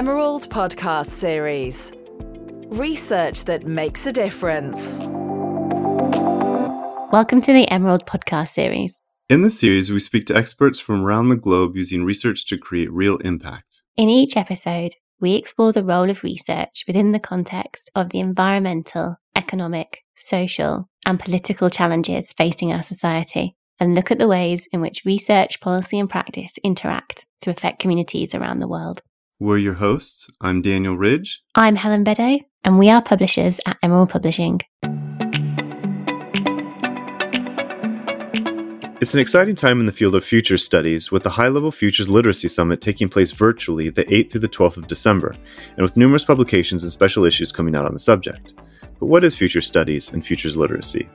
Emerald Podcast Series Research that makes a difference. Welcome to the Emerald Podcast Series. In this series, we speak to experts from around the globe using research to create real impact. In each episode, we explore the role of research within the context of the environmental, economic, social, and political challenges facing our society and look at the ways in which research, policy, and practice interact to affect communities around the world. We're your hosts. I'm Daniel Ridge. I'm Helen Beddoe, and we are publishers at Emerald Publishing. It's an exciting time in the field of futures studies, with the High Level Futures Literacy Summit taking place virtually the 8th through the 12th of December, and with numerous publications and special issues coming out on the subject. But what is futures studies and futures literacy?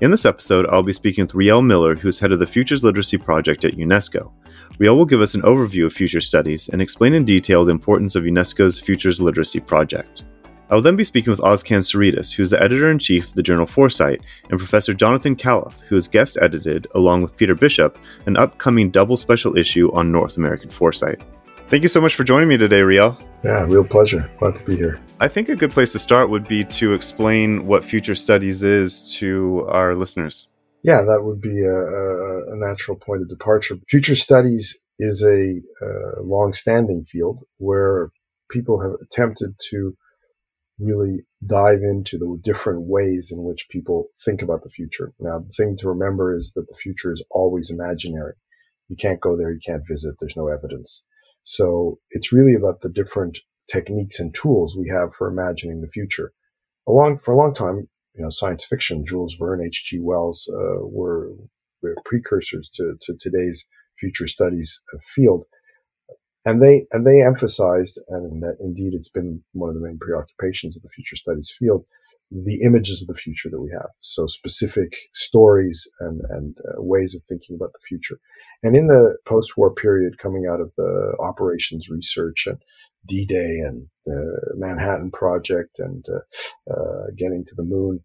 In this episode, I'll be speaking with Riel Miller, who is head of the Futures Literacy Project at UNESCO. Riel will give us an overview of future studies and explain in detail the importance of UNESCO's Futures Literacy Project. I will then be speaking with Ozcan Saritas, who is the editor in chief of the journal Foresight, and Professor Jonathan Calof, who has guest edited, along with Peter Bishop, an upcoming double special issue on North American foresight. Thank you so much for joining me today, Riel. Yeah, real pleasure. Glad to be here. I think a good place to start would be to explain what future studies is to our listeners. Yeah, that would be a, a, a natural point of departure. Future studies is a, a long-standing field where people have attempted to really dive into the different ways in which people think about the future. Now, the thing to remember is that the future is always imaginary. You can't go there, you can't visit, there's no evidence. So it's really about the different techniques and tools we have for imagining the future. Along for a long time, you know, science fiction, Jules Verne, H.G. Wells uh, were, were, precursors to, to today's future studies field, and they and they emphasized, and indeed it's been one of the main preoccupations of the future studies field, the images of the future that we have. So specific stories and, and uh, ways of thinking about the future. And in the post-war period coming out of the operations research and D-Day and the Manhattan Project and uh, uh, getting to the moon,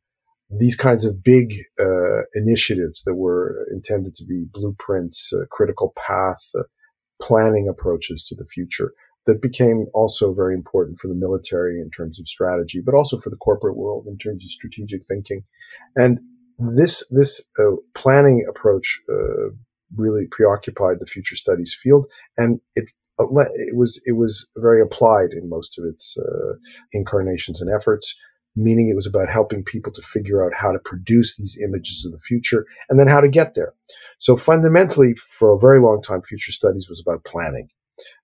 these kinds of big uh, initiatives that were intended to be blueprints, uh, critical path, uh, planning approaches to the future that became also very important for the military in terms of strategy, but also for the corporate world in terms of strategic thinking. And this this uh, planning approach uh, really preoccupied the future studies field, and it it was it was very applied in most of its uh, incarnations and efforts. Meaning, it was about helping people to figure out how to produce these images of the future and then how to get there. So, fundamentally, for a very long time, future studies was about planning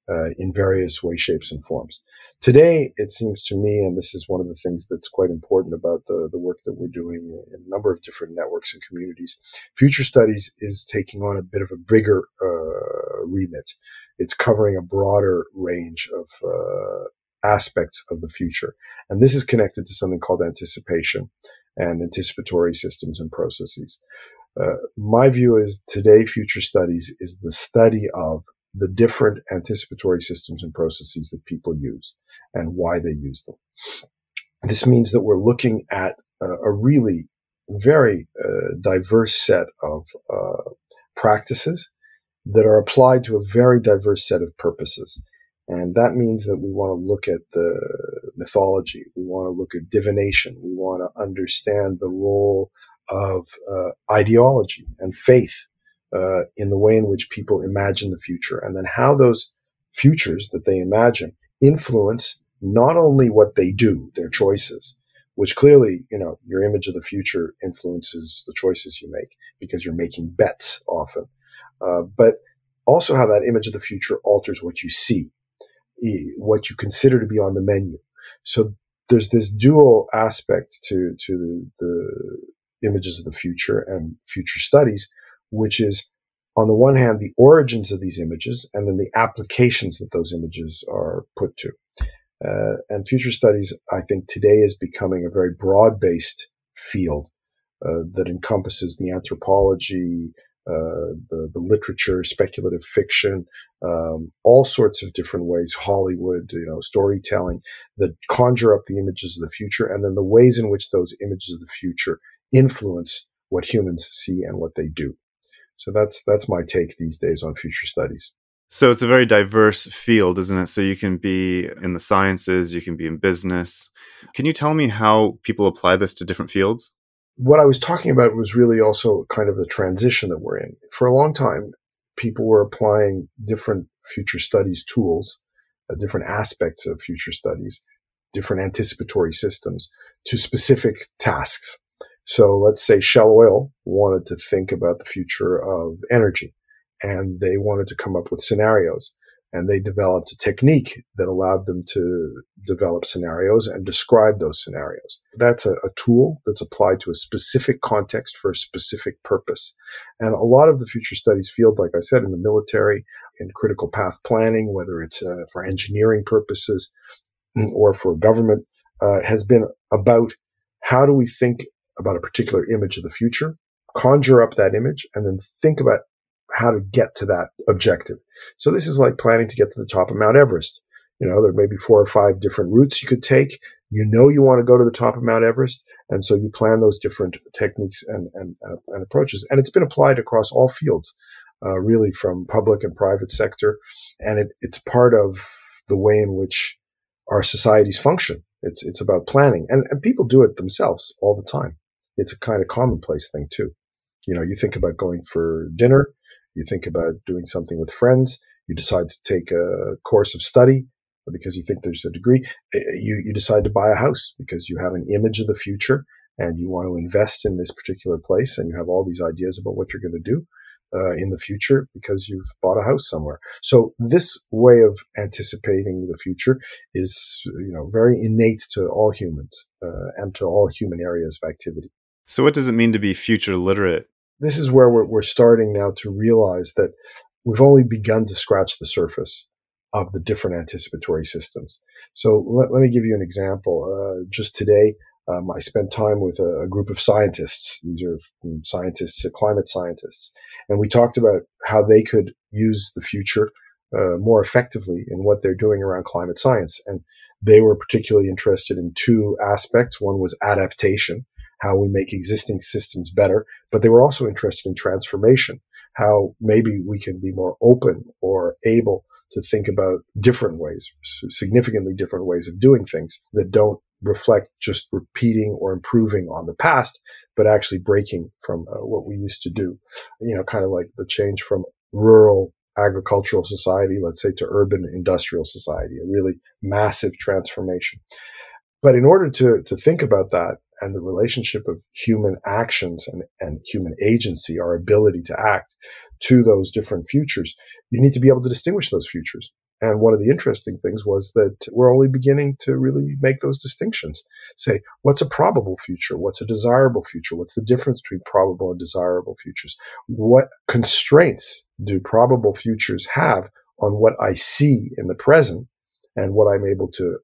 uh, in various ways, shapes, and forms. Today, it seems to me, and this is one of the things that's quite important about the, the work that we're doing in a number of different networks and communities, future studies is taking on a bit of a bigger uh, remit. It's covering a broader range of uh, aspects of the future. And this is connected to something called anticipation and anticipatory systems and processes. Uh, my view is today, future studies is the study of the different anticipatory systems and processes that people use and why they use them. This means that we're looking at uh, a really very uh, diverse set of uh, practices that are applied to a very diverse set of purposes. And that means that we want to look at the mythology. We want to look at divination. We want to understand the role of uh, ideology and faith uh, in the way in which people imagine the future, and then how those futures that they imagine influence not only what they do, their choices, which clearly, you know, your image of the future influences the choices you make because you're making bets often, uh, but also how that image of the future alters what you see, what you consider to be on the menu. So there's this dual aspect to to the images of the future and future studies, which is on the one hand, the origins of these images and then the applications that those images are put to. Uh, and future studies, I think today is becoming a very broad based field uh, that encompasses the anthropology, uh, the, the literature, speculative fiction, um, all sorts of different ways, Hollywood, you know, storytelling that conjure up the images of the future and then the ways in which those images of the future influence what humans see and what they do. So that's that's my take these days on future studies. So it's a very diverse field, isn't it? So you can be in the sciences, you can be in business. Can you tell me how people apply this to different fields? What I was talking about was really also kind of the transition that we're in. For a long time, people were applying different future studies tools, uh, different aspects of future studies, different anticipatory systems to specific tasks. So let's say Shell Oil wanted to think about the future of energy and they wanted to come up with scenarios. And they developed a technique that allowed them to develop scenarios and describe those scenarios. That's a, a, tool that's applied to a specific context for a specific purpose. And a lot of the future studies field, like I said, in the military, in critical path planning, whether it's uh, for engineering purposes or for government, uh, has been about how do we think about a particular image of the future, conjure up that image, and then think about how to get to that objective. So this is like planning to get to the top of Mount Everest. You know, there may be four or five different routes you could take. You know you want to go to the top of Mount Everest, and so you plan those different techniques and, and, and approaches. And it's been applied across all fields, uh, really from public and private sector. And it, it's part of the way in which our societies function. It's, it's about planning. And, and people do it themselves all the time. It's a kind of commonplace thing too. You know, you think about going for dinner, you think about doing something with friends, you decide to take a course of study because you think there's a degree, eh, eh, you, you decide to buy a house because you have an image of the future and you want to invest in this particular place and you have all these ideas about what you're going to do. Uh, in the future because you've bought a house somewhere. So this way of anticipating the future is, you know, very innate to all humans uh, and to all human areas of activity. So, what does it mean to be future literate? This is where we're, we're starting now to realize that we've only begun to scratch the surface of the different anticipatory systems. So let, let me give you an example. Uh, just today, um, I spent time with a, a, group of scientists. These are scientists, uh, climate scientists, and we talked about how they could use the future uh, more effectively in what they're doing around climate science. And they were particularly interested in two aspects. One was adaptation, how we make existing systems better, but they were also interested in transformation, how maybe we can be more open or able to think about different ways, significantly different ways of doing things that don't reflect just repeating or improving on the past, but actually breaking from uh, what we used to do. You know, kind of like the change from rural agricultural society, let's say, to urban industrial society, a really massive transformation. But in order to, to think about that, and the relationship of human actions and, and human agency, our ability to act to those different futures, you need to be able to distinguish those futures. And one of the interesting things was that we're only beginning to really make those distinctions. Say, what's a probable future? What's a desirable future? What's the difference between probable and desirable futures? What constraints do probable futures have on what I see in the present and what I'm able to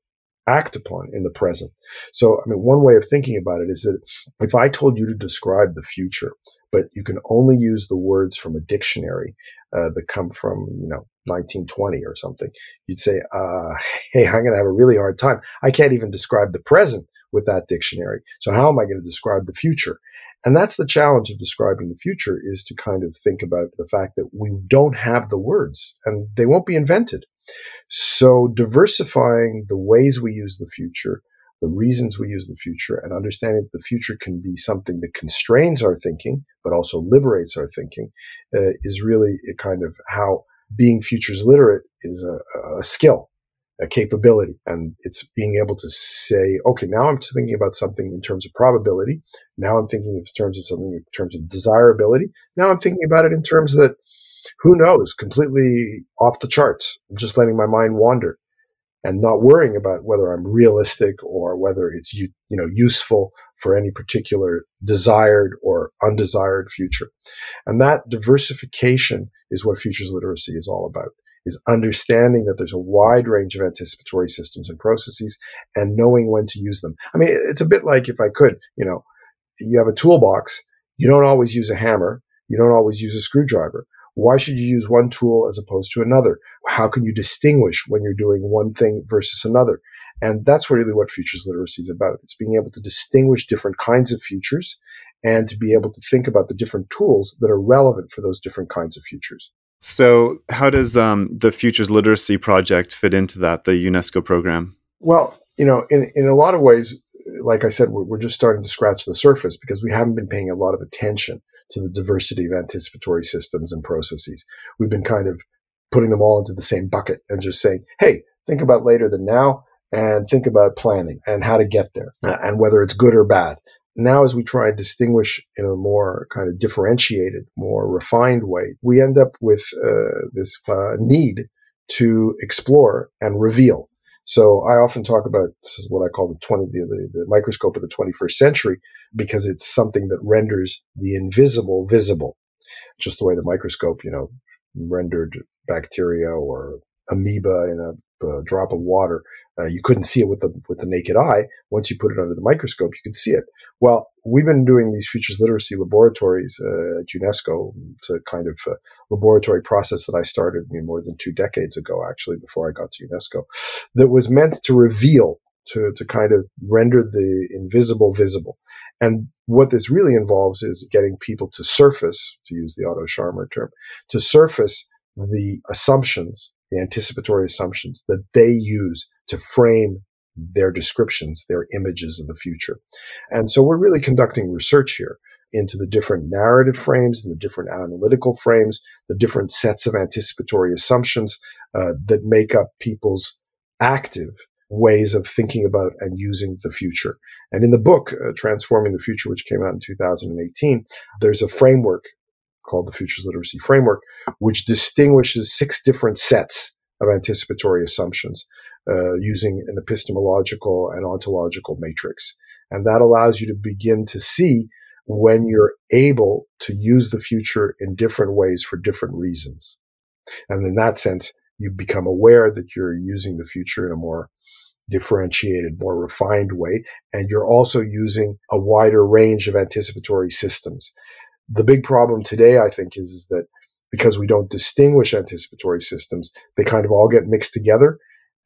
act upon in the present. So, I mean, one way of thinking about it is that if I told you to describe the future, but you can only use the words from a dictionary uh, that come from, you know, 1920 or something, you'd say, uh, hey, I'm going to have a really hard time. I can't even describe the present with that dictionary. So how am I going to describe the future? And that's the challenge of describing the future is to kind of think about the fact that we don't have the words and they won't be invented. So diversifying the ways we use the future, the reasons we use the future, and understanding that the future can be something that constrains our thinking, but also liberates our thinking, uh, is really a kind of how being futures literate is a, a skill a capability. And it's being able to say, okay, now I'm thinking about something in terms of probability. Now I'm thinking in terms of something in terms of desirability. Now I'm thinking about it in terms that who knows, completely off the charts. I'm just letting my mind wander and not worrying about whether I'm realistic or whether it's you know useful for any particular desired or undesired future. And that diversification is what futures literacy is all about. Is understanding that there's a wide range of anticipatory systems and processes and knowing when to use them. I mean, it's a bit like if I could, you know, you have a toolbox, you don't always use a hammer, you don't always use a screwdriver. Why should you use one tool as opposed to another? How can you distinguish when you're doing one thing versus another? And that's really what futures literacy is about. It's being able to distinguish different kinds of futures and to be able to think about the different tools that are relevant for those different kinds of futures. So, how does um, the Futures Literacy Project fit into that, the UNESCO program? Well, you know, in, in a lot of ways, like I said, we're, we're just starting to scratch the surface because we haven't been paying a lot of attention to the diversity of anticipatory systems and processes. We've been kind of putting them all into the same bucket and just saying, hey, think about later than now and think about planning and how to get there and whether it's good or bad. Now, as we try and distinguish in a more kind of differentiated, more refined way, we end up with uh, this uh, need to explore and reveal. So I often talk about what I call the 20, the, the, microscope of the 21st century because it's something that renders the invisible visible, just the way the microscope, you know, rendered bacteria or amoeba in a a drop of water. Uh, you couldn't see it with the with the naked eye. Once you put it under the microscope, you could see it. Well, we've been doing these futures literacy laboratories uh, at UNESCO. It's a kind of uh, laboratory process that I started more than two decades ago, actually, before I got to UNESCO, that was meant to reveal, to to kind of render the invisible visible. And what this really involves is getting people to surface, to use the Otto Scharmer term, to surface the assumptions the anticipatory assumptions that they use to frame their descriptions, their images of the future. And so we're really conducting research here into the different narrative frames and the different analytical frames, the different sets of anticipatory assumptions uh, that make up people's active ways of thinking about and using the future. And in the book, uh, Transforming the Future, which came out in 2018, there's a framework called the Futures Literacy Framework, which distinguishes six different sets of anticipatory assumptions uh, using an epistemological and ontological matrix. And that allows you to begin to see when you're able to use the future in different ways for different reasons. And in that sense, you become aware that you're using the future in a more differentiated, more refined way. And you're also using a wider range of anticipatory systems the big problem today, I think, is, is that because we don't distinguish anticipatory systems, they kind of all get mixed together.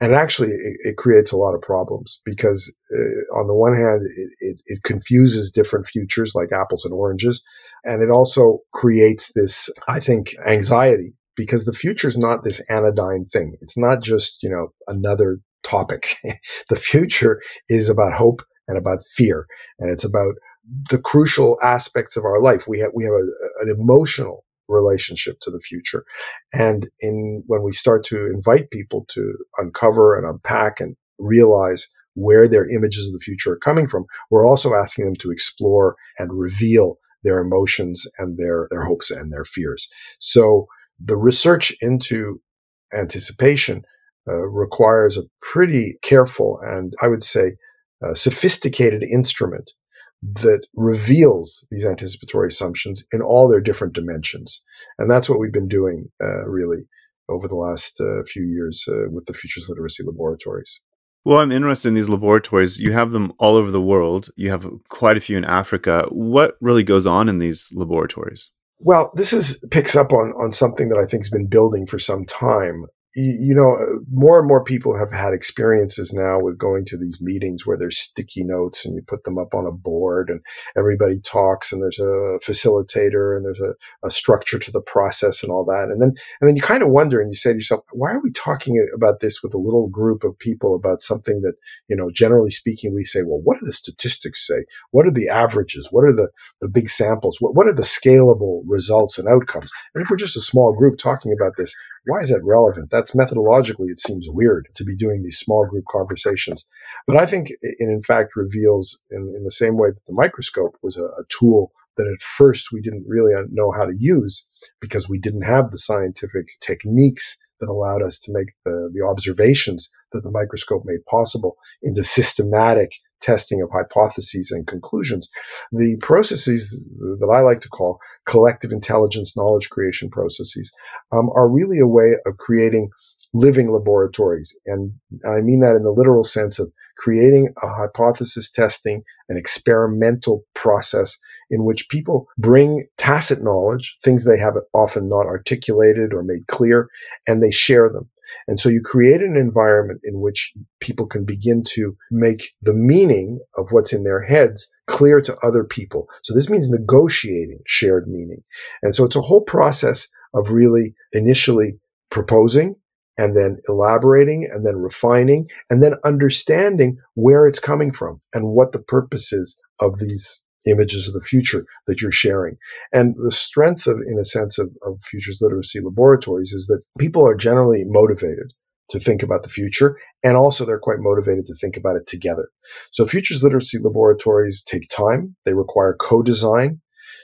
And actually, it, it creates a lot of problems because, uh, on the one hand, it, it, it confuses different futures like apples and oranges. And it also creates this, I think, anxiety because the future is not this anodyne thing. It's not just, you know, another topic. the future is about hope and about fear. And it's about the crucial aspects of our life. We have we have a, an emotional relationship to the future, and in when we start to invite people to uncover and unpack and realize where their images of the future are coming from, we're also asking them to explore and reveal their emotions and their their hopes and their fears. So the research into anticipation uh, requires a pretty careful and I would say uh, sophisticated instrument that reveals these anticipatory assumptions in all their different dimensions. And that's what we've been doing uh, really over the last uh, few years uh, with the Futures Literacy Laboratories. Well, I'm interested in these laboratories. You have them all over the world. You have quite a few in Africa. What really goes on in these laboratories? Well, this is picks up on on something that I think has been building for some time you know, uh, more and more people have had experiences now with going to these meetings where there's sticky notes and you put them up on a board and everybody talks and there's a facilitator and there's a, a structure to the process and all that. And then, and then you kind of wonder and you say to yourself, why are we talking about this with a little group of people about something that, you know, generally speaking, we say, well, what do the statistics say? What are the averages? What are the, the big samples? What, what are the scalable results and outcomes? And if we're just a small group talking about this, why is that relevant? That's methodologically, it seems weird to be doing these small group conversations. But I think it, in fact, reveals in, in the same way that the microscope was a, a tool that at first we didn't really know how to use because we didn't have the scientific techniques that allowed us to make the, the observations that the microscope made possible into systematic testing of hypotheses and conclusions. The processes that I like to call collective intelligence knowledge creation processes um, are really a way of creating living laboratories. And I mean that in the literal sense of creating a hypothesis testing, an experimental process in which people bring tacit knowledge, things they have often not articulated or made clear, and they share them. And so you create an environment in which people can begin to make the meaning of what's in their heads clear to other people. So this means negotiating shared meaning. And so it's a whole process of really initially proposing and then elaborating and then refining and then understanding where it's coming from and what the purpose is of these images of the future that you're sharing. And the strength of, in a sense, of, of futures literacy laboratories is that people are generally motivated to think about the future. And also they're quite motivated to think about it together. So futures literacy laboratories take time. They require co-design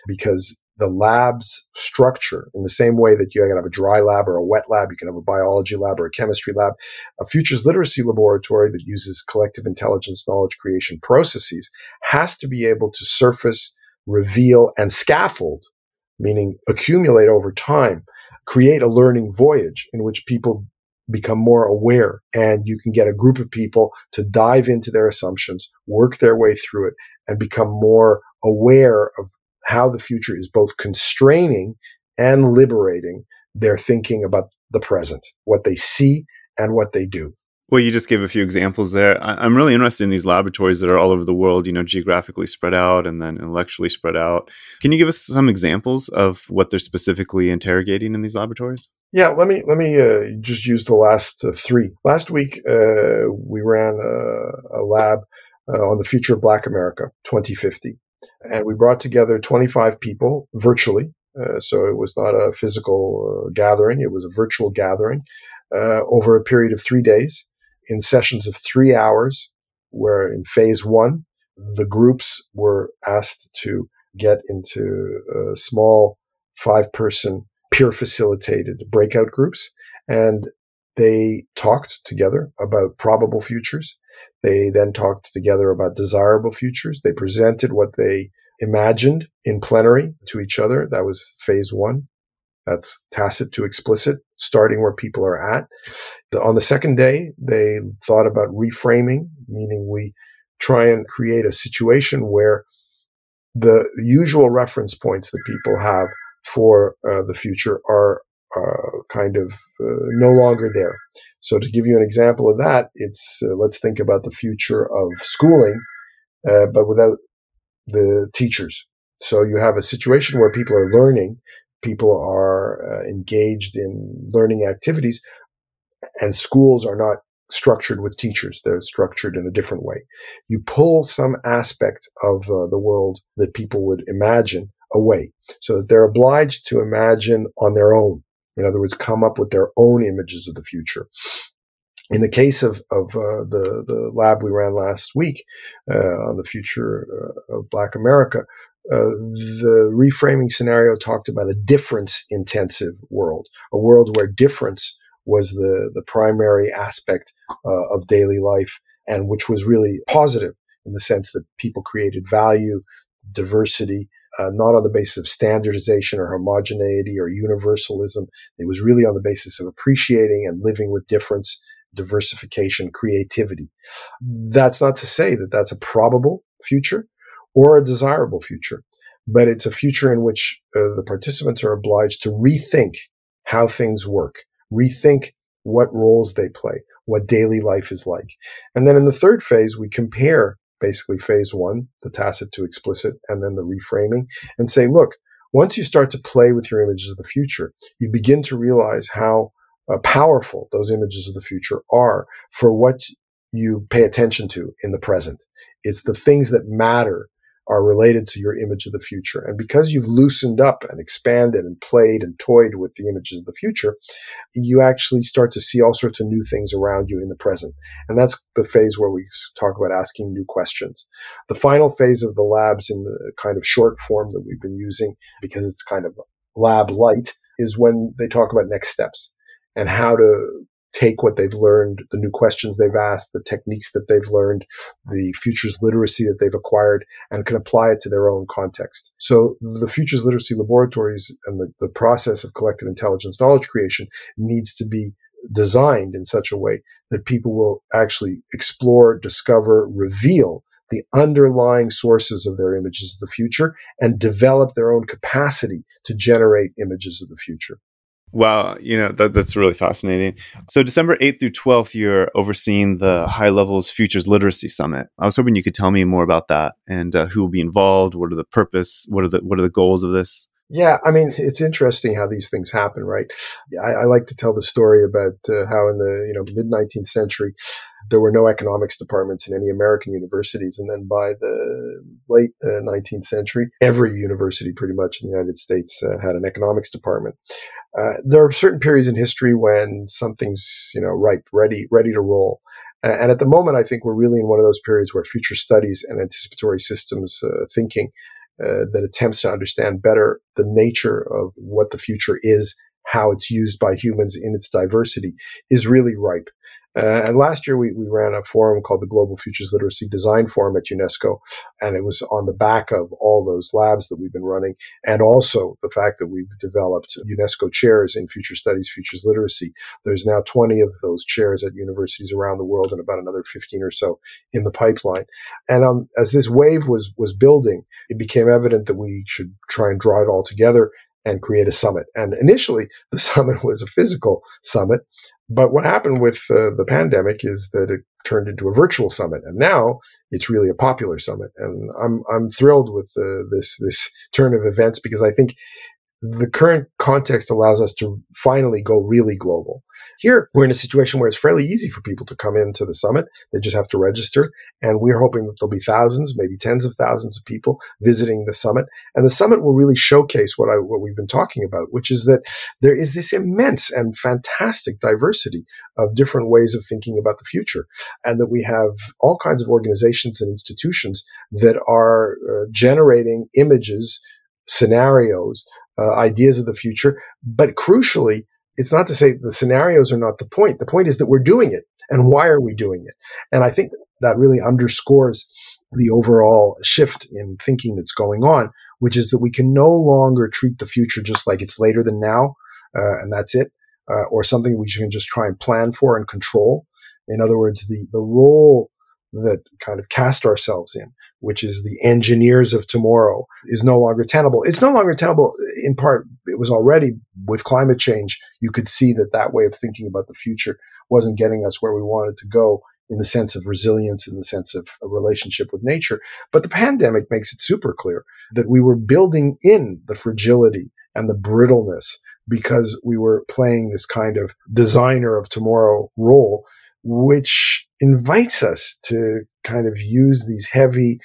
because the lab's structure in the same way that you can have a dry lab or a wet lab, you can have a biology lab or a chemistry lab. A futures literacy laboratory that uses collective intelligence knowledge creation processes has to be able to surface, reveal, and scaffold, meaning accumulate over time, create a learning voyage in which people become more aware and you can get a group of people to dive into their assumptions, work their way through it and become more aware of how the future is both constraining and liberating their thinking about the present, what they see and what they do. Well, you just gave a few examples there. I- am really interested in these laboratories that are all over the world, you know, geographically spread out and then intellectually spread out. Can you give us some examples of what they're specifically interrogating in these laboratories? Yeah, let me let me uh, just use the last uh, three. Last week, uh, we ran a, a lab uh, on the future of Black America, 2050, and we brought together 25 people virtually. Uh, so it was not a physical uh, gathering; it was a virtual gathering over a period of three days in sessions of three hours. Where in phase one, the groups were asked to get into small five-person peer facilitated breakout groups and they talked together about probable futures. They then talked together about desirable futures. They presented what they imagined in plenary to each other. That was phase one. That's tacit to explicit, starting where people are at. The, on the second day, they thought about reframing, meaning we try and create a situation where the usual reference points that people have for uh, the future are uh, kind of uh, no longer there. So, to give you an example of that, it's uh, let's think about the future of schooling, uh, but without the teachers. So, you have a situation where people are learning, people are uh, engaged in learning activities, and schools are not structured with teachers. They're structured in a different way. You pull some aspect of the world that people would imagine away so that they're obliged to imagine on their own. In other words, come up with their own images of the future. In the case of, of uh, the, the lab we ran last week uh, on the future uh, of Black America, uh, the reframing scenario talked about a difference intensive world, a world where difference was the, the primary aspect uh, of daily life and which was really positive in the sense that people created value, diversity, uh, not on the basis of standardization or homogeneity or universalism. It was really on the basis of appreciating and living with difference, diversification, creativity. That's not to say that that's a probable future or a desirable future, but it's a future in which uh, the participants are obliged to rethink how things work, rethink what roles they play, what daily life is like. And then in the third phase, we compare basically phase one, the tacit to explicit, and then the reframing, and say, look, once you start to play with your images of the future, you begin to realize how uh, powerful those images of the future are for what you pay attention to in the present. It's the things that matter are related to your image of the future. And because you've loosened up and expanded and played and toyed with the images of the future, you actually start to see all sorts of new things around you in the present. And that's the phase where we talk about asking new questions. The final phase of the labs in the kind of short form that we've been using, because it's kind of lab light, is when they talk about next steps and how to take what they've learned, the new questions they've asked, the techniques that they've learned, the futures literacy that they've acquired, and can apply it to their own context. So the futures literacy laboratories and the, the process of collective intelligence knowledge creation needs to be designed in such a way that people will actually explore, discover, reveal the underlying sources of their images of the future and develop their own capacity to generate images of the future. Wow, you know that, that's really fascinating. So December eighth through twelfth, you're overseeing the High Levels Futures Literacy Summit. I was hoping you could tell me more about that and uh, who will be involved. What are the purpose? What are the what are the goals of this? Yeah, I mean, it's interesting how these things happen, right? I, I like to tell the story about uh, how in the you know mid 19th century there were no economics departments in any American universities, and then by the late uh, 19th century, every university pretty much in the United States uh, had an economics department. Uh, there are certain periods in history when something's you know ripe, ready, ready to roll. And at the moment, I think we're really in one of those periods where future studies and anticipatory systems uh, thinking uh, that attempts to understand better the nature of what the future is, how it's used by humans in its diversity, is really ripe. Uh, and last year we, we ran a forum called the Global Futures Literacy Design Forum at UNESCO. And it was on the back of all those labs that we've been running and also the fact that we've developed UNESCO chairs in future studies, futures literacy. There's now 20 of those chairs at universities around the world and about another 15 or so in the pipeline. And um, as this wave was, was building, it became evident that we should try and draw it all together and create a summit. And initially, the summit was a physical summit. But what happened with uh, the pandemic is that it turned into a virtual summit, and now it's really a popular summit. And I'm I'm thrilled with uh, this this turn of events because I think the current context allows us to finally go really global. Here, we're in a situation where it's fairly easy for people to come into the summit. They just have to register. And we're hoping that there'll be thousands, maybe tens of thousands of people visiting the summit. And the summit will really showcase what, I, what we've been talking about, which is that there is this immense and fantastic diversity of different ways of thinking about the future. And that we have all kinds of organizations and institutions that are uh, generating images scenarios uh, ideas of the future. But crucially, it's not to say the scenarios are not the point. The point is that we're doing it. And why are we doing it? And I think that really underscores the overall shift in thinking that's going on, which is that we can no longer treat the future just like it's later than now, uh, and that's it, uh, or something we can just try and plan for and control. In other words, the, the role that kind of cast ourselves in, which is the engineers of tomorrow, is no longer tenable. It's no longer tenable in part, it was already with climate change. You could see that that way of thinking about the future wasn't getting us where we wanted to go in the sense of resilience, in the sense of a relationship with nature. But the pandemic makes it super clear that we were building in the fragility and the brittleness because we were playing this kind of designer of tomorrow role which invites us to kind of use these heavy,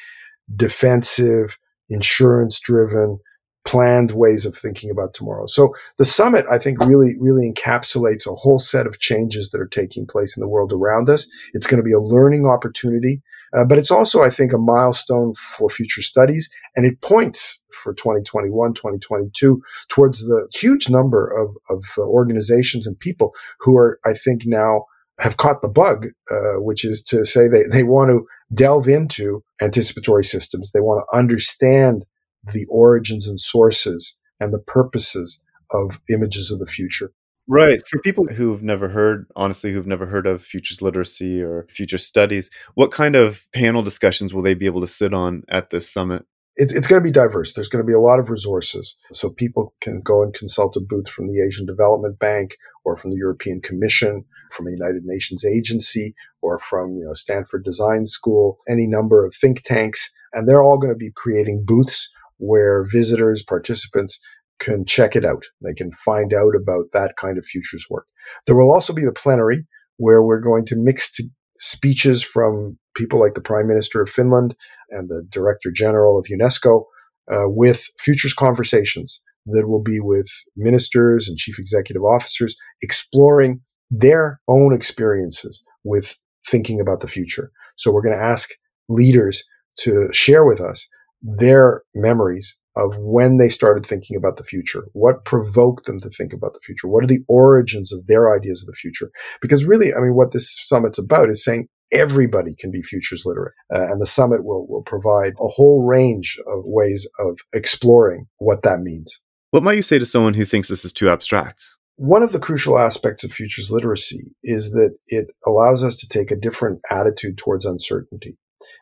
defensive, insurance driven, planned ways of thinking about tomorrow. So the summit, I think, really, really encapsulates a whole set of changes that are taking place in the world around us. It's going to be a learning opportunity, uh, but it's also, I think, a milestone for future studies. And it points for 2021, 2022 towards the huge number of, of uh, organizations and people who are, I think, now have caught the bug, uh, which is to say they, they want to delve into anticipatory systems. They want to understand the origins and sources and the purposes of images of the future. Right. For people who've never heard, honestly, who've never heard of futures literacy or future studies, what kind of panel discussions will they be able to sit on at this summit? It's, it's going to be diverse. There's going to be a lot of resources. So people can go and consult a booth from the Asian Development Bank or from the European Commission, from a United Nations agency, or from you know, Stanford Design School, any number of think tanks. And they're all going to be creating booths where visitors, participants can check it out. They can find out about that kind of futures work. There will also be the plenary where we're going to mix to speeches from people like the Prime Minister of Finland and the Director General of UNESCO uh, with futures conversations that will be with ministers and chief executive officers exploring their own experiences with thinking about the future. So we're going to ask leaders to share with us their memories of when they started thinking about the future. What provoked them to think about the future? What are the origins of their ideas of the future? Because really, I mean, what this summit's about is saying everybody can be futures literate. Uh, and the summit will, will provide a whole range of ways of exploring what that means. What might you say to someone who thinks this is too abstract? One of the crucial aspects of futures literacy is that it allows us to take a different attitude towards uncertainty,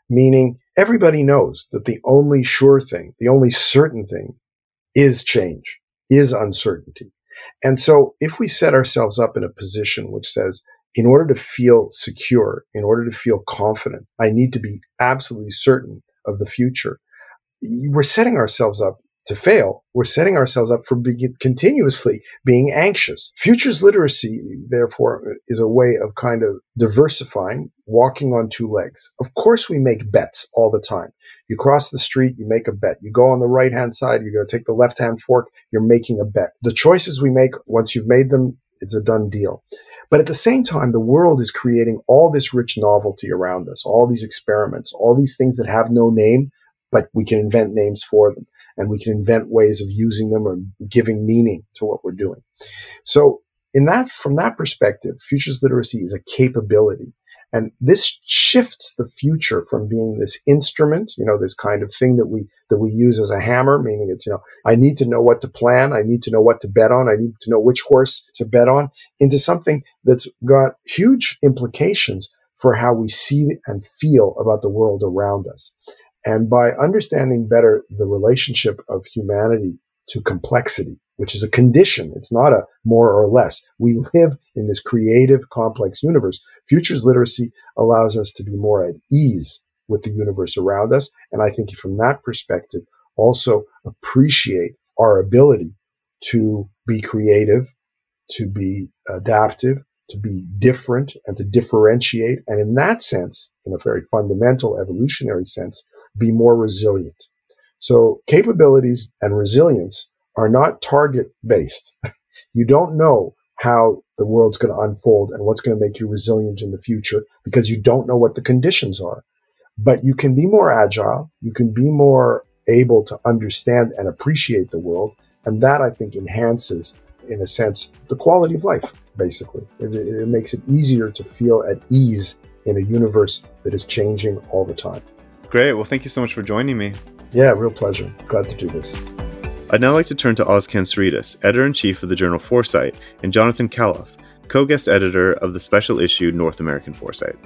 meaning everybody knows that the only sure thing, the only certain thing is change, is uncertainty. And so if we set ourselves up in a position which says, in order to feel secure, in order to feel confident, I need to be absolutely certain of the future. We're setting ourselves up to fail, we're setting ourselves up for continuously being anxious. Futures literacy, therefore, is a way of kind of diversifying, walking on two legs. Of course, we make bets all the time. You cross the street, you make a bet. You go on the right hand side, going to take the left hand fork, you're making a bet. The choices we make, once you've made them, it's a done deal. But at the same time, the world is creating all this rich novelty around us, all these experiments, all these things that have no name, but we can invent names for them and we can invent ways of using them or giving meaning to what we're doing. So in that, from that perspective, futures literacy is a capability. And this shifts the future from being this instrument, you know, this kind of thing that we, that we use as a hammer, meaning it's, you know, I need to know what to plan. I need to know what to bet on. I need to know which horse to bet on into something that's got huge implications for how we see and feel about the world around us. And by understanding better the relationship of humanity to complexity, which is a condition. It's not a more or less. We live in this creative, complex universe. Futures literacy allows us to be more at ease with the universe around us. And I think from that perspective, also appreciate our ability to be creative, to be adaptive, to be different and to differentiate. And in that sense, in a very fundamental evolutionary sense, be more resilient. So capabilities and resilience are not target based. you don't know how the world's going to unfold and what's going to make you resilient in the future because you don't know what the conditions are. But you can be more agile. You can be more able to understand and appreciate the world. And that I think enhances, in a sense, the quality of life, basically. It, it makes it easier to feel at ease in a universe that is changing all the time. Great. Well, thank you so much for joining me. Yeah, real pleasure. Glad to do this. I'd now like to turn to Ozcan Saritas, editor in chief of the journal Foresight, and Jonathan Calof, co guest editor of the special issue North American Foresight.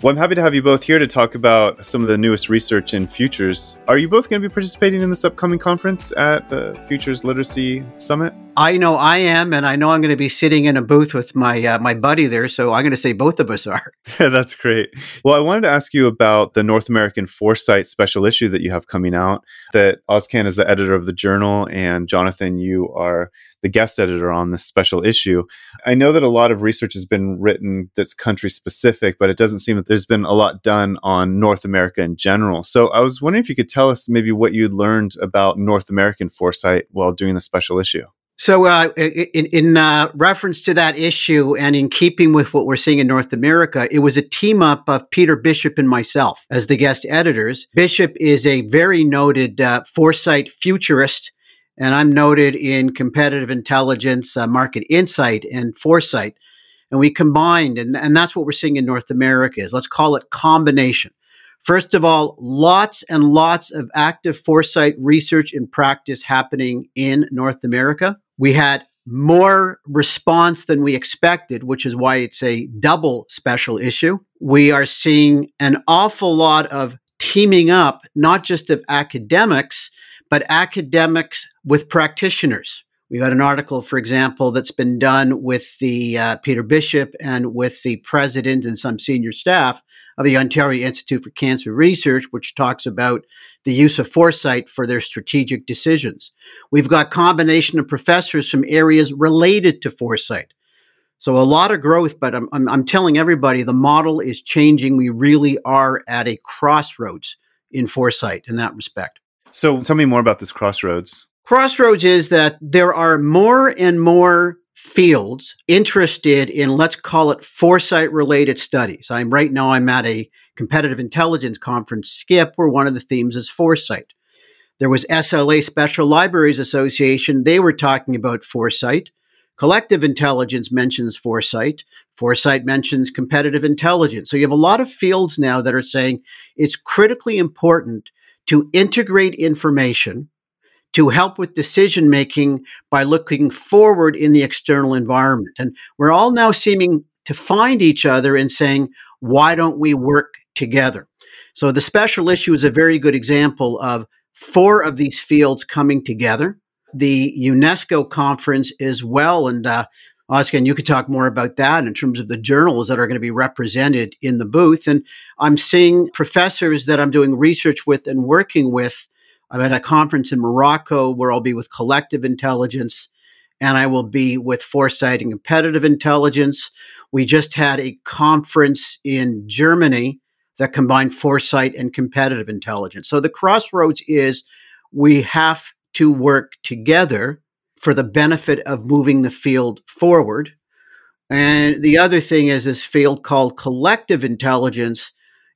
Well, I'm happy to have you both here to talk about some of the newest research in futures. Are you both going to be participating in this upcoming conference at the Futures Literacy Summit? I know I am, and I know I'm going to be sitting in a booth with my uh, my buddy there. So I'm going to say both of us are. That's great. Well, I wanted to ask you about the North American Foresight special issue that you have coming out. That Ozcan is the editor of the journal, and Jonathan, you are the guest editor on this special issue. I know that a lot of research has been written that's country specific, but it doesn't seem that there's been a lot done on North America in general. So I was wondering if you could tell us maybe what you'd learned about North American foresight while doing the special issue. So, uh, in, in uh, reference to that issue and in keeping with what we're seeing in North America, it was a team up of Peter Bishop and myself as the guest editors. Bishop is a very noted uh, foresight futurist, and I'm noted in competitive intelligence, uh, market insight, and foresight. And we combined, and, and that's what we're seeing in North America is let's call it combination. First of all, lots and lots of active foresight research and practice happening in North America. We had more response than we expected, which is why it's a double special issue. We are seeing an awful lot of teaming up, not just of academics, but academics with practitioners. We've got an article, for example, that's been done with the uh, Peter Bishop and with the president and some senior staff of the Ontario Institute for Cancer Research, which talks about the use of foresight for their strategic decisions. We've got combination of professors from areas related to foresight. So a lot of growth, but I'm, I'm, I'm telling everybody the model is changing. We really are at a crossroads in foresight in that respect. So tell me more about this crossroads. Crossroads is that there are more and more fields interested in let's call it foresight related studies. I'm right now I'm at a competitive intelligence conference SCIP where one of the themes is foresight. There was SLA Special Libraries Association, they were talking about foresight. Collective intelligence mentions foresight. Foresight mentions competitive intelligence. So you have a lot of fields now that are saying it's critically important to integrate information to help with decision making by looking forward in the external environment. And we're all now seeming to find each other and saying, why don't we work together? So the special issue is a very good example of four of these fields coming together. The UNESCO conference as well. And uh, Ozcan, you could talk more about that in terms of the journals that are going to be represented in the booth. And I'm seeing professors that I'm doing research with and working with I'm at a conference in Morocco where I'll be with collective intelligence and I will be with foresight and competitive intelligence. We just had a conference in Germany that combined foresight and competitive intelligence. So the crossroads is we have to work together for the benefit of moving the field forward. And the other thing is this field called collective intelligence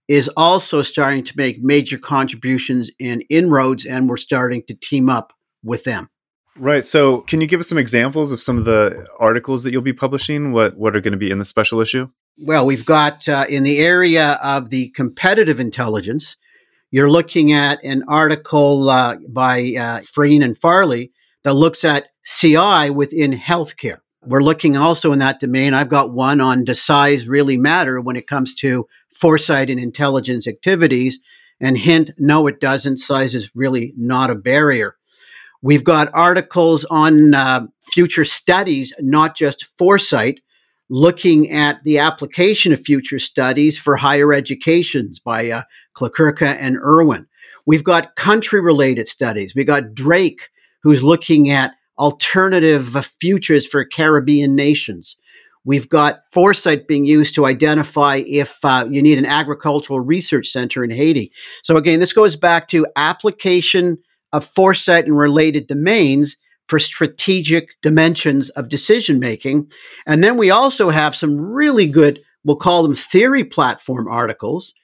is also starting to make major contributions and inroads, and we're starting to team up with them. Right. So, can you give us some examples of some of the articles that you'll be publishing? What what are going to be in the special issue? Well, we've got uh, in the area of the competitive intelligence, you're looking at an article uh, by uh, Freen and Farley that looks at CI within healthcare. We're looking also in that domain. I've got one on does size really matter when it comes to foresight and intelligence activities? And hint, no, it doesn't. Size is really not a barrier. We've got articles on uh, future studies, not just foresight, looking at the application of future studies for higher educations by uh, Klakirka and Irwin. We've got country related studies. We got Drake, who's looking at alternative futures for Caribbean nations. We've got foresight being used to identify if uh, you need an agricultural research center in Haiti. So, again, this goes back to application of foresight and related domains for strategic dimensions of decision making. And then we also have some really good, we'll call them theory platform articles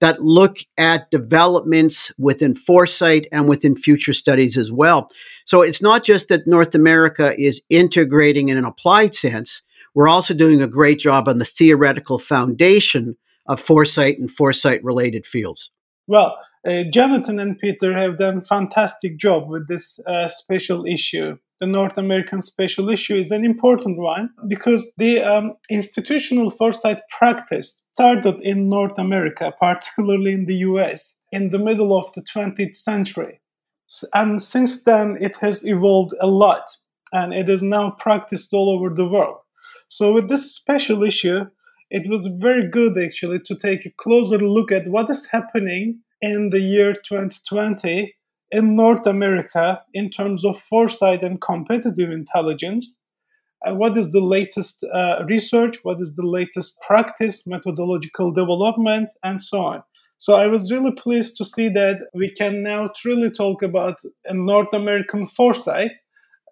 that look at developments within foresight and within future studies as well. So it's not just that North America is integrating in an applied sense. We're also doing a great job on the theoretical foundation of foresight and foresight related fields. Well, uh, Jonathan and Peter have done fantastic job with this uh, special issue the North American special issue is an important one because the um, institutional foresight practice started in North America, particularly in the US, in the middle of the 20th century. And since then, it has evolved a lot and it is now practiced all over the world. So, with this special issue, it was very good actually to take a closer look at what is happening in the year 2020 in North America in terms of foresight and competitive intelligence. Uh, what is the latest uh, research? What is the latest practice, methodological development, and so on? So I was really pleased to see that we can now truly talk about a North American foresight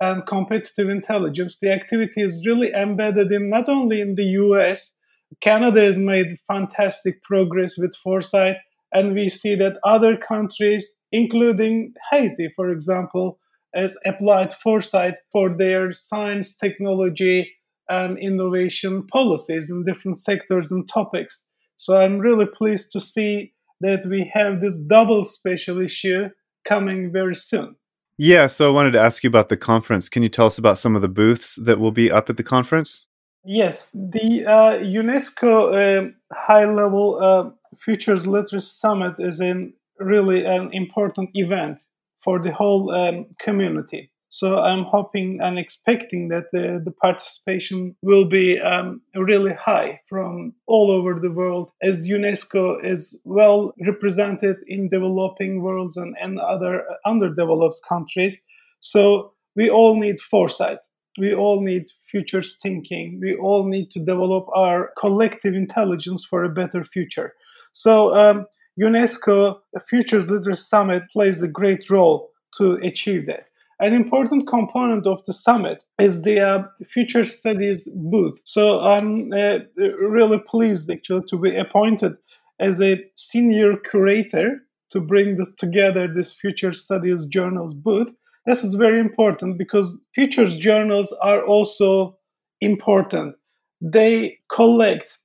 and competitive intelligence. The activity is really embedded in not only in the US, Canada has made fantastic progress with foresight, and we see that other countries including Haiti, for example, has applied foresight for their science, technology, and innovation policies in different sectors and topics. So I'm really pleased to see that we have this double special issue coming very soon. Yeah, so I wanted to ask you about the conference. Can you tell us about some of the booths that will be up at the conference? Yes, the uh, UNESCO uh, High Level uh, Futures Literacy Summit is in really an important event for the whole um, community. So I'm hoping and expecting that the, the participation will be um, really high from all over the world as UNESCO is well represented in developing worlds and, and other underdeveloped countries. So we all need foresight. We all need futures thinking. We all need to develop our collective intelligence for a better future. So um, UNESCO Futures Literacy Summit plays a great role to achieve that. An important component of the summit is the uh, Future Studies booth. So I'm uh, really pleased actually to be appointed as a senior curator to bring this together this Future Studies Journals booth. This is very important because futures journals are also important. They collect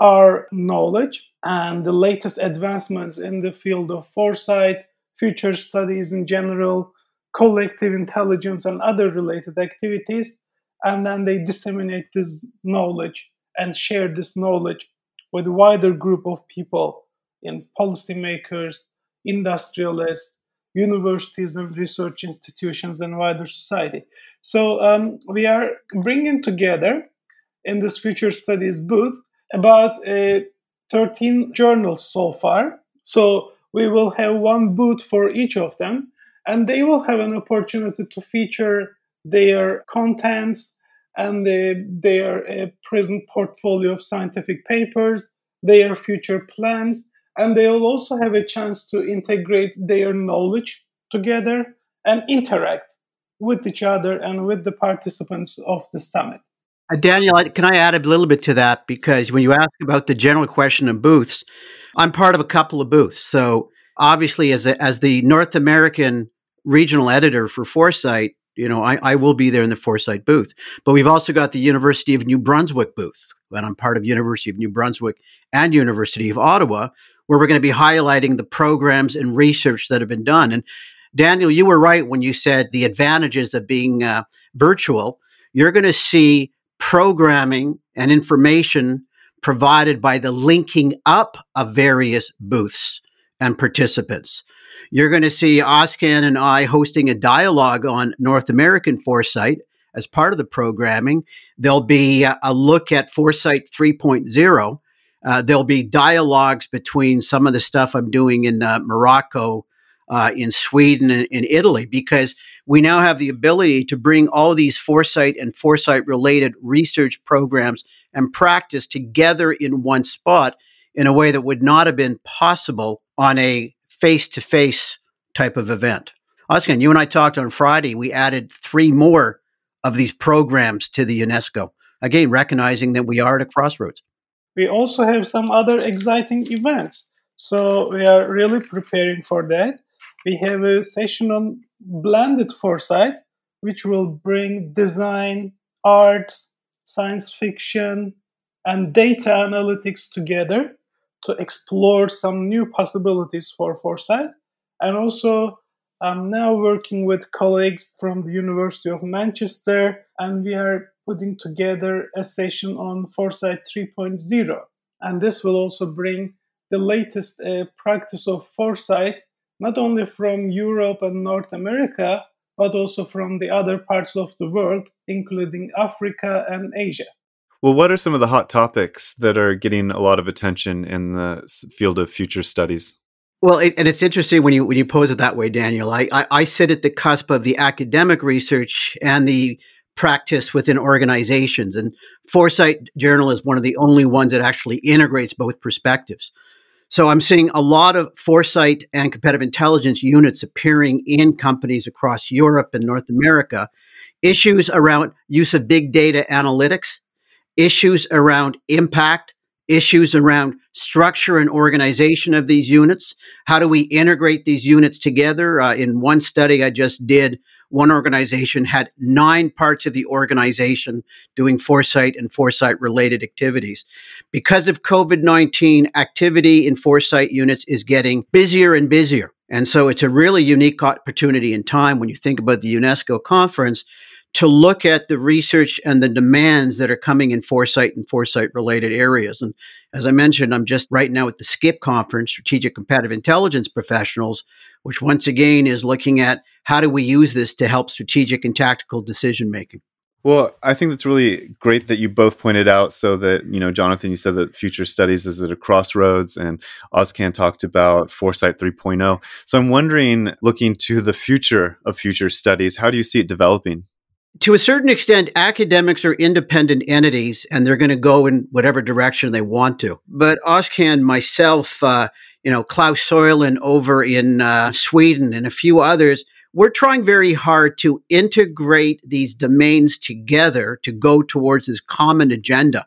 our knowledge and the latest advancements in the field of foresight, future studies in general, collective intelligence, and other related activities. And then they disseminate this knowledge and share this knowledge with a wider group of people in policymakers, industrialists, universities and research institutions, and wider society. So um, we are bringing together in this future studies booth about uh, 13 journals so far. So we will have one booth for each of them. And they will have an opportunity to feature their contents and the, their uh, present portfolio of scientific papers, their future plans, and they will also have a chance to integrate their knowledge together and interact with each other and with the participants of the summit. Uh, Daniel, can I add a little bit to that? Because when you ask about the general question of booths, I'm part of a couple of booths. So obviously, as a, as the North American regional editor for Foresight, you know, I, I will be there in the Foresight booth. But we've also got the University of New Brunswick booth, and I'm part of University of New Brunswick and University of Ottawa, where we're going to be highlighting the programs and research that have been done. And Daniel, you were right when you said the advantages of being uh, virtual. You're going to see programming and information provided by the linking up of various booths and participants. You're going to see Ozcan and I hosting a dialogue on North American foresight as part of the programming. There'll be a look at Foresight 3.0. Uh, there'll be dialogues between some of the stuff I'm doing in uh, Morocco, uh, in Sweden, and in Italy, because we now have the ability to bring all these foresight and foresight related research programs and practice together in one spot in a way that would not have been possible on a face to face type of event. Ozcan, you and I talked on Friday. We added three more of these programs to the UNESCO. Again, recognizing that we are at a crossroads. We also have some other exciting events. So we are really preparing for that. We have a session on blended foresight, which will bring design, art, science fiction, and data analytics together to explore some new possibilities for foresight. And also, I'm now working with colleagues from the University of Manchester, and we are putting together a session on Foresight 3.0. And this will also bring the latest uh, practice of foresight, not only from Europe and North America, but also from the other parts of the world, including Africa and Asia. Well, what are some of the hot topics that are getting a lot of attention in the field of future studies? Well, it, and it's interesting when you when you pose it that way, Daniel. I, I, I sit at the cusp of the academic research and the practice within organizations, and Foresight Journal is one of the only ones that actually integrates both perspectives. So I'm seeing a lot of foresight and competitive intelligence units appearing in companies across Europe and North America. Issues around use of big data analytics issues around impact, issues around structure and organization of these units. How do we integrate these units together? Uh, in one study I just did, one organization had nine parts of the organization doing foresight and foresight related activities. Because of COVID 19, activity in foresight units is getting busier and busier. And so it's a really unique opportunity in time when you think about the UNESCO conference to look at the research and the demands that are coming in foresight and foresight related areas. And as I mentioned, I'm just right now at the SCIP conference, Strategic Competitive Intelligence Professionals, which once again is looking at how do we use this to help strategic and tactical decision making. Well, I think that's really great that you both pointed out. So that you know, Jonathan, you said that future studies is at a crossroads, and Ozcan talked about foresight 3.0. So I'm wondering, looking to the future of future studies, how do you see it developing? To a certain extent, academics are independent entities and they're going to go in whatever direction they want to. But Ozcan, myself, uh, you know, Klaus Søilen over in uh, Sweden and a few others, we're trying very hard to integrate these domains together to go towards this common agenda.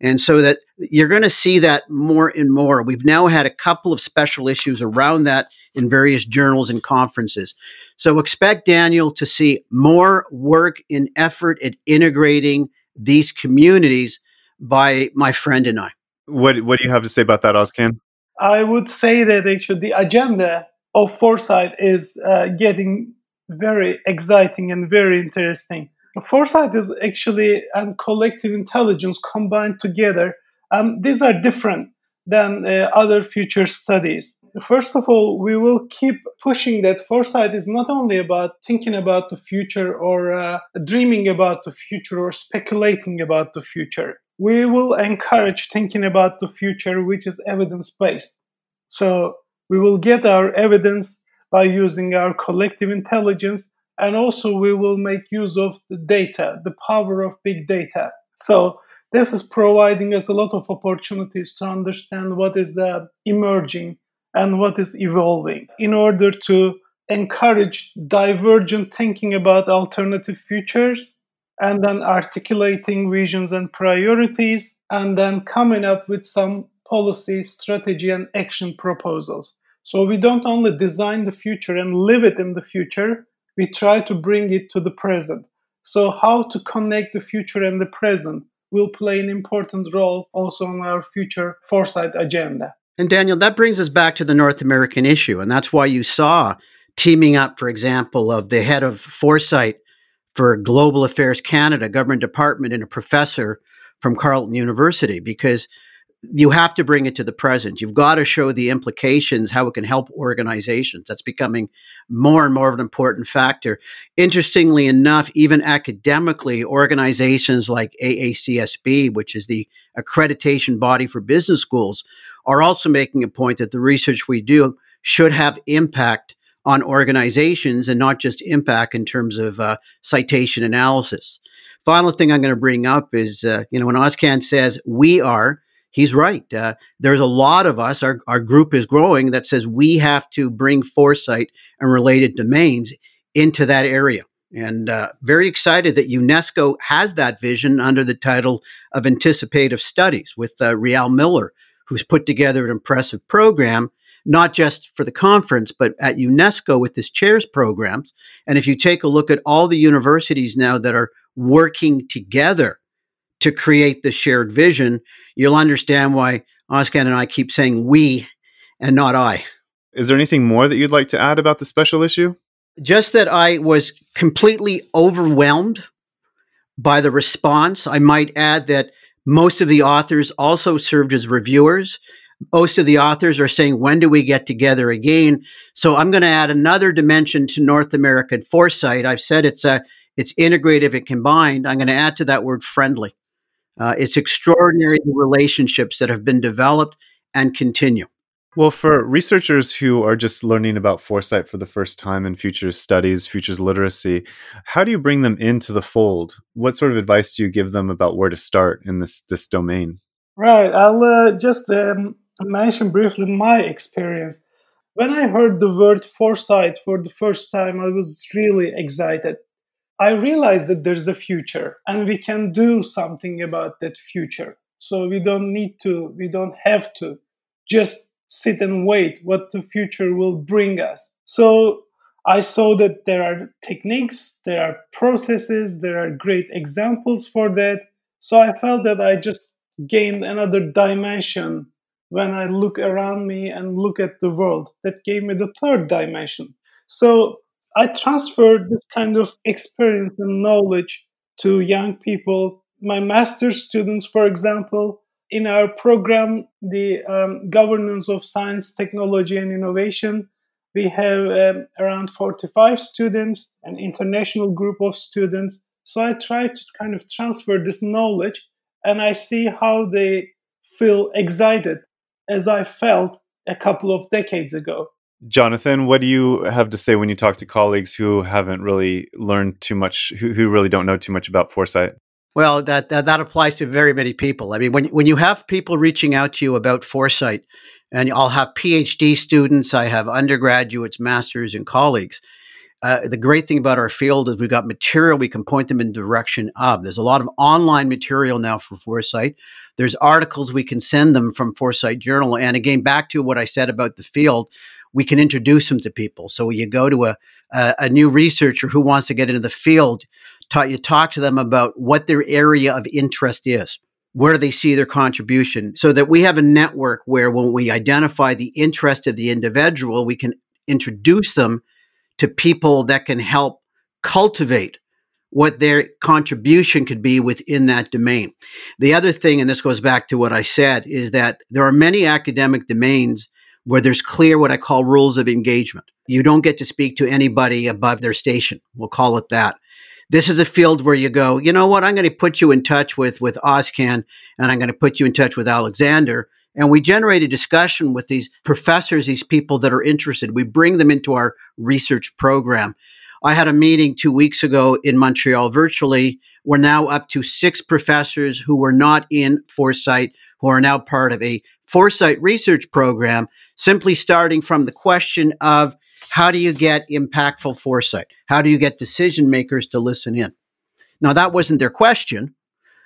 And so that you're going to see that more and more. We've now had a couple of special issues around that in various journals and conferences. So expect Daniel to see more work and effort at integrating these communities by my friend and I. What What do you have to say about that, Ozcan? I would say that actually the agenda of foresight is uh, getting very exciting and very interesting. Foresight is actually and collective intelligence combined together. Um, these are different than uh, other future studies. First of all, we will keep pushing that foresight is not only about thinking about the future or uh, dreaming about the future or speculating about the future. We will encourage thinking about the future which is evidence based. So we will get our evidence by using our collective intelligence. And also, we will make use of the data, the power of big data. So, this is providing us a lot of opportunities to understand what is uh, emerging and what is evolving in order to encourage divergent thinking about alternative futures and then articulating visions and priorities and then coming up with some policy, strategy, and action proposals. So we don't only design the future and live it in the future, we try to bring it to the present. So, how to connect the future and the present will play an important role also on our future foresight agenda. And Daniel, that brings us back to the North American issue. And that's why you saw teaming up, for example, of the head of foresight for Global Affairs Canada, government department, and a professor from Carleton University, because you have to bring it to the present. You've got to show the implications, how it can help organizations. That's becoming more and more of an important factor. Interestingly enough, even academically, organizations like AACSB, which is the accreditation body for business schools, are also making a point that the research we do should have impact on organizations and not just impact in terms of uh, citation analysis. Final thing I'm going to bring up is, uh, you know, when Ozcan says we are, he's right. Uh, there's a lot of us, our, our group is growing, that says we have to bring foresight and related domains into that area. And uh, very excited that UNESCO has that vision under the title of Anticipative Studies with uh, Riel Miller, who's put together an impressive program, not just for the conference, but at UNESCO with this chairs programs. And if you take a look at all the universities now that are working together to create the shared vision, you'll understand why Ozcan and I keep saying we and not I. Is there anything more that you'd like to add about the special issue? Just that I was completely overwhelmed by the response. I might add that most of the authors also served as reviewers. Most of the authors are saying, when do we get together again? So I'm going to add another dimension to North American foresight. I've said it's a, it's integrative and combined. I'm going to add to that word friendly. Uh, it's extraordinary the relationships that have been developed and continue. Well, for researchers who are just learning about foresight for the first time in futures studies, futures literacy, how do you bring them into the fold? What sort of advice do you give them about where to start in this this domain? Right. I'll uh, just um, mention briefly my experience. When I heard the word foresight for the first time, I was really excited. I realized that there's a future and we can do something about that future. So we don't need to, we don't have to just sit and wait what the future will bring us. So I saw that there are techniques, there are processes, there are great examples for that. So I felt that I just gained another dimension when I look around me and look at the world. That gave me the third dimension. So I transferred this kind of experience and knowledge to young people. My master's students, for example, in our program, the um, governance of science, technology, and innovation, we have um, around 45 students, an international group of students. So I try to kind of transfer this knowledge and I see how they feel excited as I felt a couple of decades ago. Jonathan, what do you have to say when you talk to colleagues who haven't really learned too much, who, who really don't know too much about foresight? Well, that, that, that applies to very many people. I mean, when when you have people reaching out to you about foresight, and I'll have PhD students, I have undergraduates, masters, and colleagues. Uh, the great thing about our field is we've got material we can point them in direction of. There's a lot of online material now for foresight. There's articles we can send them from Foresight Journal. And again, back to what I said about the field, we can introduce them to people. So you go to a, a, a new researcher who wants to get into the field, talk, you talk to them about what their area of interest is, where they see their contribution, so that we have a network where when we identify the interest of the individual, we can introduce them to people that can help cultivate what their contribution could be within that domain. The other thing, and this goes back to what I said, is that there are many academic domains where there's clear what I call rules of engagement. You don't get to speak to anybody above their station. We'll call it that. This is a field where you go, you know what? I'm going to put you in touch with, with Ozcan and I'm going to put you in touch with Alexander And we generate a discussion with these professors, these people that are interested. We bring them into our research program. I had a meeting two weeks ago in Montreal virtually. We're now up to six professors who were not in Foresight, who are now part of a Foresight research program, simply starting from the question of how do you get impactful foresight? How do you get decision makers to listen in? Now, that wasn't their question.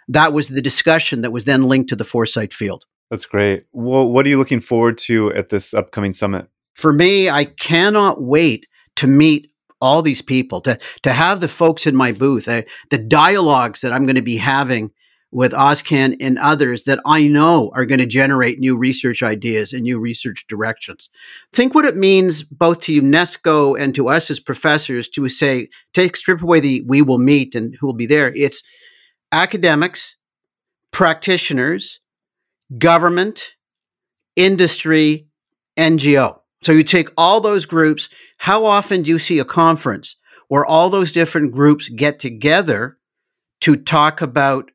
That was the discussion that was then linked to the foresight field. That's great. Well, what are you looking forward to at this upcoming summit? For me, I cannot wait to meet all these people, to, to have the folks in my booth, uh, the dialogues that I'm going to be having with Ozcan and others that I know are going to generate new research ideas and new research directions. Think what it means both to UNESCO and to us as professors to say, take strip away the we will meet and who will be there. It's academics, practitioners, government, industry, NGO. So you take all those groups. How often do you see a conference where all those different groups get together to talk about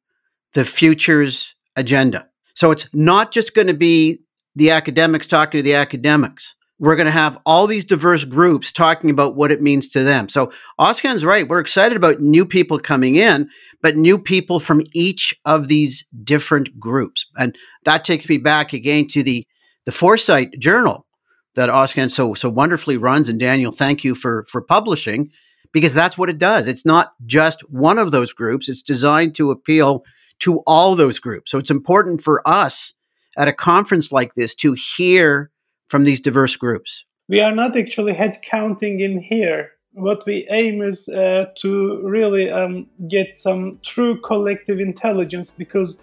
the future's agenda. So it's not just going to be the academics talking to the academics. We're going to have all these diverse groups talking about what it means to them. So Ozcan's right. We're excited about new people coming in, but new people from each of these different groups. And that takes me back again to the, the Foresight Journal that Ozcan so, so wonderfully runs. And Daniel, thank you for, for publishing because that's what it does. It's not just one of those groups. It's designed to appeal to all those groups. So it's important for us at a conference like this to hear from these diverse groups. We are not actually head counting in here. What we aim is uh, to really um, get some true collective intelligence because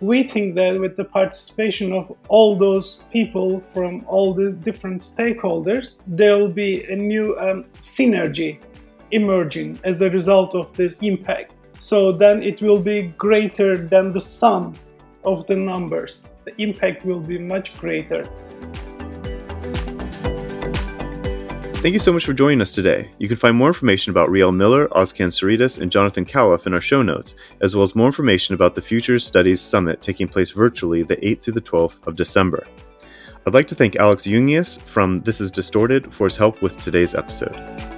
we think that with the participation of all those people from all the different stakeholders, there will be a new um, synergy emerging as a result of this impact so then it will be greater than the sum of the numbers. The impact will be much greater. Thank you so much for joining us today. You can find more information about Riel Miller, Ozcan Saritas, and Jonathan Calof in our show notes, as well as more information about the Futures Studies Summit taking place virtually the 8th through the 12th of December. I'd like to thank Alex Jungius from This Is Distorted for his help with today's episode.